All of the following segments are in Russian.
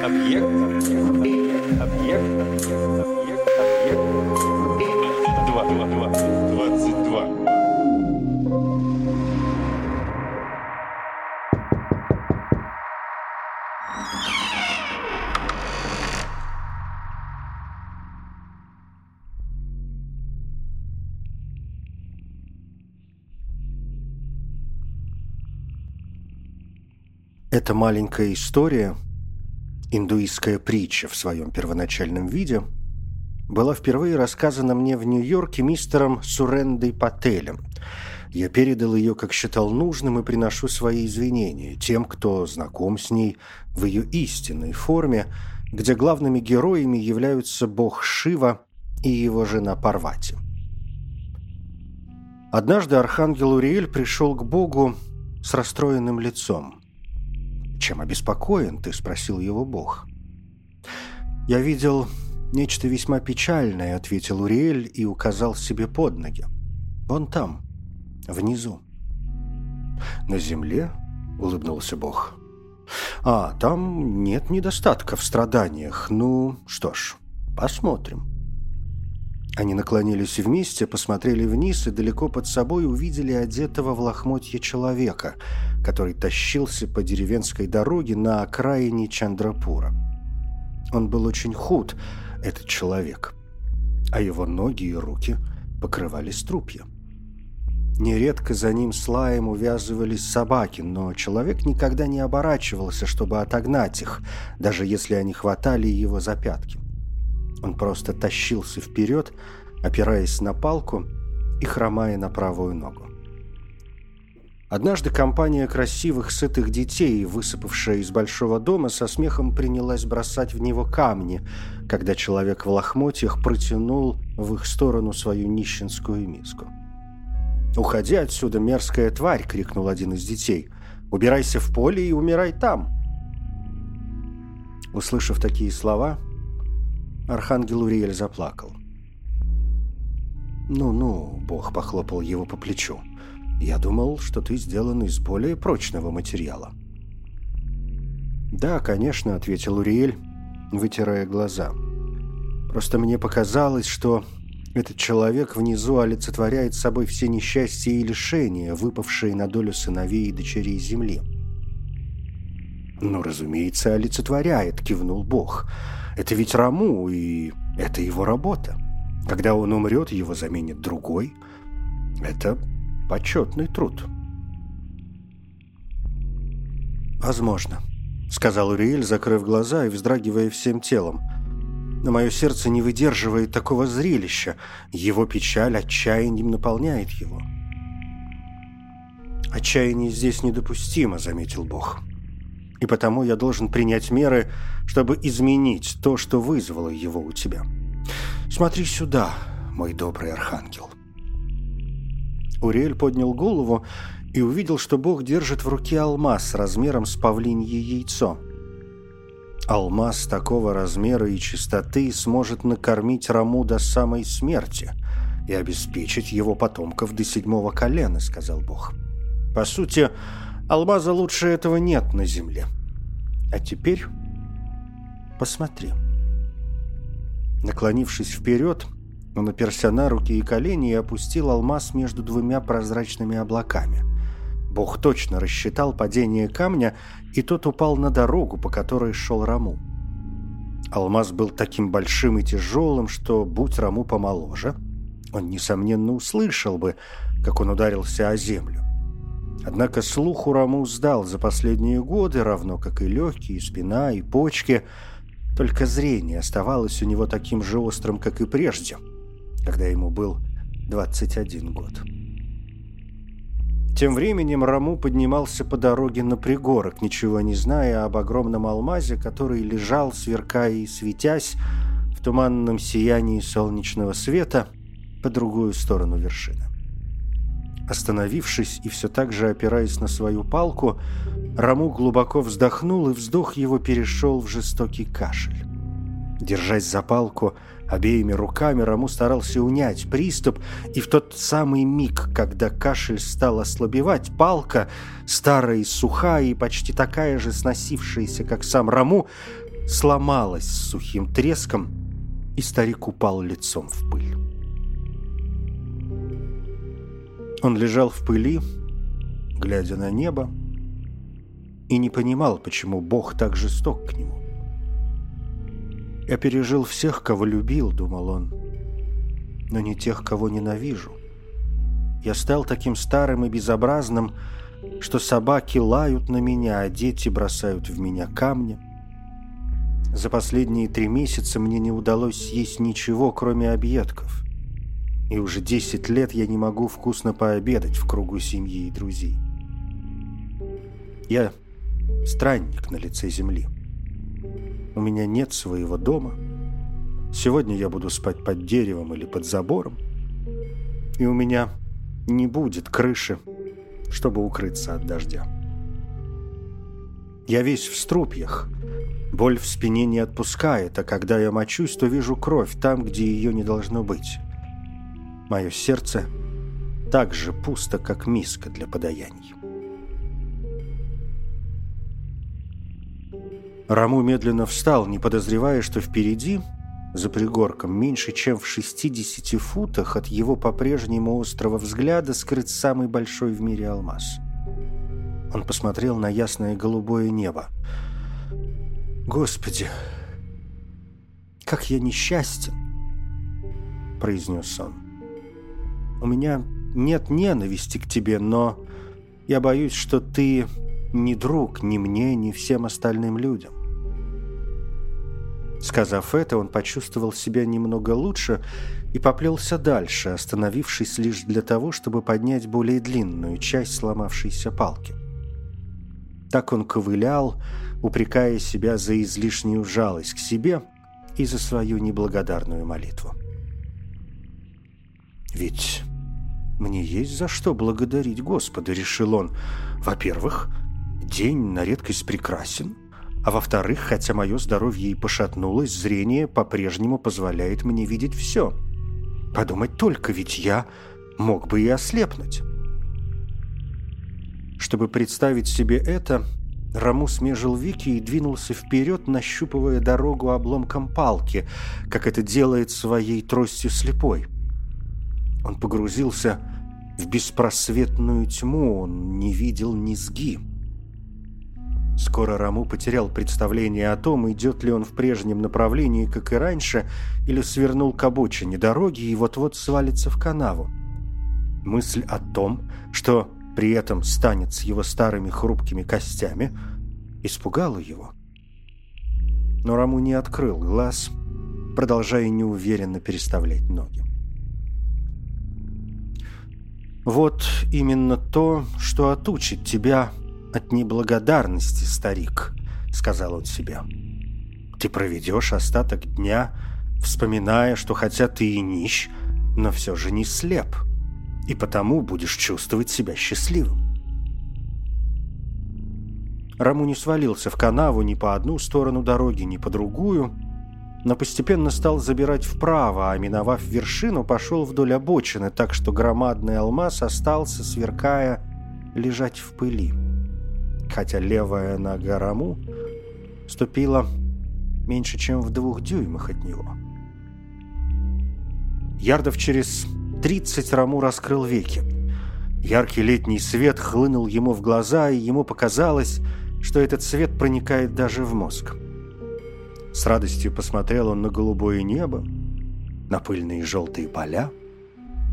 Объект. Объект. Объект. Объект. Два. Два. Два. Двадцать два. Эта маленькая история, индуистская притча в своем первоначальном виде, была впервые рассказана мне в Нью-Йорке мистером Сурендой Пателем. Я передал ее, как считал нужным, и приношу свои извинения тем, кто знаком с ней в ее истинной форме, где главными героями являются бог Шива и его жена Парвати. Однажды архангел Уриэль пришел к богу с расстроенным лицом – «Чем обеспокоен ты?» – спросил его Бог. «Я видел нечто весьма печальное», – ответил Уриэль и указал себе под ноги. «Вон там, внизу». «На земле?» – улыбнулся Бог. «А, там нет недостатка в страданиях. Ну, что ж, посмотрим». Они наклонились вместе, посмотрели вниз и далеко под собой увидели одетого в лохмотье человека, который тащился по деревенской дороге на окраине Чандрапура. Он был очень худ, этот человек, а его ноги и руки покрывали струпья. Нередко за ним слаем увязывались собаки, но человек никогда не оборачивался, чтобы отогнать их, даже если они хватали его за пятки. Он просто тащился вперед, опираясь на палку и хромая на правую ногу. Однажды компания красивых, сытых детей, высыпавшая из большого дома, со смехом принялась бросать в него камни, когда человек в лохмотьях протянул в их сторону свою нищенскую миску. «Уходи отсюда, мерзкая тварь!» — крикнул один из детей. «Убирайся в поле и умирай там!» Услышав такие слова, Архангел Уриэль заплакал. «Ну-ну», — Бог похлопал его по плечу. «Я думал, что ты сделан из более прочного материала». «Да, конечно», — ответил Уриэль, вытирая глаза. «Просто мне показалось, что этот человек внизу олицетворяет собой все несчастья и лишения, выпавшие на долю сыновей и дочерей земли». «Ну, разумеется, олицетворяет», — кивнул Бог. «Бог». Это ведь Раму, и это его работа. Когда он умрет, его заменит другой. Это почетный труд. «Возможно», — сказал Уриэль, закрыв глаза и вздрагивая всем телом. «Но мое сердце не выдерживает такого зрелища. Его печаль отчаянием наполняет его». «Отчаяние здесь недопустимо», — заметил Бог и потому я должен принять меры, чтобы изменить то, что вызвало его у тебя. Смотри сюда, мой добрый архангел». Уриэль поднял голову и увидел, что Бог держит в руке алмаз размером с павлинье яйцо. Алмаз такого размера и чистоты сможет накормить Раму до самой смерти и обеспечить его потомков до седьмого колена, сказал Бог. По сути, Алмаза лучше этого нет на земле. А теперь посмотри. Наклонившись вперед, он оперся на руки и колени и опустил алмаз между двумя прозрачными облаками. Бог точно рассчитал падение камня, и тот упал на дорогу, по которой шел Раму. Алмаз был таким большим и тяжелым, что, будь Раму помоложе, он, несомненно, услышал бы, как он ударился о землю. Однако слух у Раму сдал за последние годы, равно как и легкие, и спина, и почки. Только зрение оставалось у него таким же острым, как и прежде, когда ему был 21 год. Тем временем Раму поднимался по дороге на пригорок, ничего не зная об огромном алмазе, который лежал, сверкая и светясь, в туманном сиянии солнечного света по другую сторону вершины. Остановившись и все так же опираясь на свою палку, Раму глубоко вздохнул, и вздох его перешел в жестокий кашель. Держась за палку обеими руками, Раму старался унять приступ, и в тот самый миг, когда кашель стал ослабевать, палка, старая и сухая и почти такая же сносившаяся, как сам Раму, сломалась с сухим треском, и старик упал лицом в пыль. Он лежал в пыли, глядя на небо, и не понимал, почему Бог так жесток к нему. «Я пережил всех, кого любил», — думал он, — «но не тех, кого ненавижу. Я стал таким старым и безобразным, что собаки лают на меня, а дети бросают в меня камни. За последние три месяца мне не удалось съесть ничего, кроме объедков. И уже десять лет я не могу вкусно пообедать в кругу семьи и друзей. Я странник на лице земли. У меня нет своего дома. Сегодня я буду спать под деревом или под забором. И у меня не будет крыши, чтобы укрыться от дождя. Я весь в струпьях. Боль в спине не отпускает, а когда я мочусь, то вижу кровь там, где ее не должно быть. Мое сердце так же пусто, как миска для подаяний. Раму медленно встал, не подозревая, что впереди, за пригорком, меньше чем в 60 футах от его по-прежнему острого взгляда скрыт самый большой в мире алмаз. Он посмотрел на ясное голубое небо. «Господи, как я несчастен!» – произнес он. «У меня нет ненависти к тебе, но я боюсь, что ты не друг ни мне, ни всем остальным людям. Сказав это, он почувствовал себя немного лучше и поплелся дальше, остановившись лишь для того, чтобы поднять более длинную часть сломавшейся палки. Так он ковылял, упрекая себя за излишнюю жалость к себе и за свою неблагодарную молитву. «Ведь мне есть за что благодарить Господа», — решил он. «Во-первых, день на редкость прекрасен, а во-вторых, хотя мое здоровье и пошатнулось, зрение по-прежнему позволяет мне видеть все. Подумать только, ведь я мог бы и ослепнуть. Чтобы представить себе это, Раму смежил вики и двинулся вперед, нащупывая дорогу обломком палки, как это делает своей тростью слепой. Он погрузился в беспросветную тьму, он не видел низги. Скоро Раму потерял представление о том, идет ли он в прежнем направлении, как и раньше, или свернул к обочине дороги и вот-вот свалится в канаву. Мысль о том, что при этом станет с его старыми хрупкими костями, испугала его. Но Раму не открыл глаз, продолжая неуверенно переставлять ноги. «Вот именно то, что отучит тебя от неблагодарности, старик», — сказал он себе. «Ты проведешь остаток дня, вспоминая, что хотя ты и нищ, но все же не слеп, и потому будешь чувствовать себя счастливым». Раму не свалился в канаву ни по одну сторону дороги, ни по другую, но постепенно стал забирать вправо, а миновав вершину, пошел вдоль обочины, так что громадный алмаз остался, сверкая, лежать в пыли хотя левая нога Раму ступила меньше, чем в двух дюймах от него. Ярдов через тридцать Раму раскрыл веки. Яркий летний свет хлынул ему в глаза, и ему показалось, что этот свет проникает даже в мозг. С радостью посмотрел он на голубое небо, на пыльные желтые поля,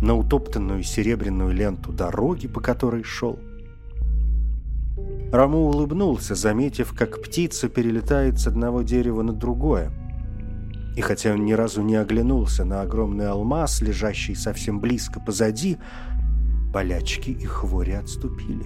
на утоптанную серебряную ленту дороги, по которой шел – Раму улыбнулся, заметив, как птица перелетает с одного дерева на другое. И хотя он ни разу не оглянулся на огромный алмаз, лежащий совсем близко позади, болячки и хвори отступили.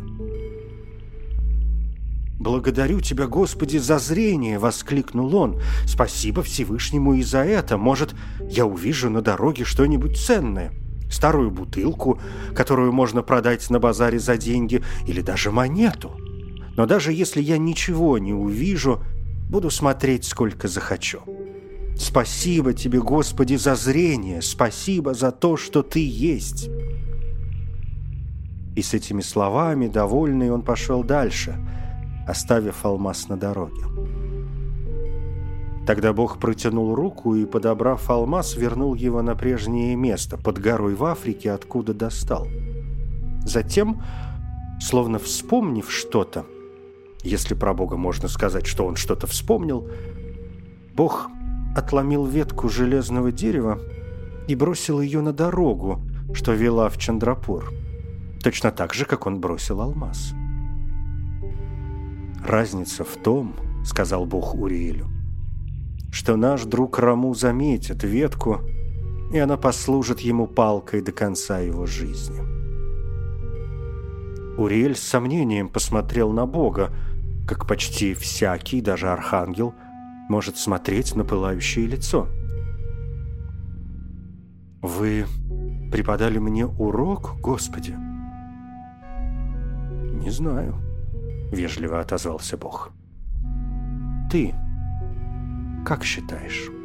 «Благодарю тебя, Господи, за зрение!» — воскликнул он. «Спасибо Всевышнему и за это. Может, я увижу на дороге что-нибудь ценное? Старую бутылку, которую можно продать на базаре за деньги, или даже монету?» Но даже если я ничего не увижу, буду смотреть сколько захочу. Спасибо тебе, Господи, за зрение, спасибо за то, что ты есть. И с этими словами, довольный, он пошел дальше, оставив алмаз на дороге. Тогда Бог протянул руку и, подобрав алмаз, вернул его на прежнее место, под горой в Африке, откуда достал. Затем, словно вспомнив что-то, если про Бога можно сказать, что он что-то вспомнил, Бог отломил ветку железного дерева и бросил ее на дорогу, что вела в Чандрапур, точно так же, как он бросил алмаз. «Разница в том, — сказал Бог Уриэлю, — что наш друг Раму заметит ветку, и она послужит ему палкой до конца его жизни». Уриэль с сомнением посмотрел на Бога, как почти всякий, даже архангел, может смотреть на пылающее лицо. «Вы преподали мне урок, Господи?» «Не знаю», — вежливо отозвался Бог. «Ты как считаешь?»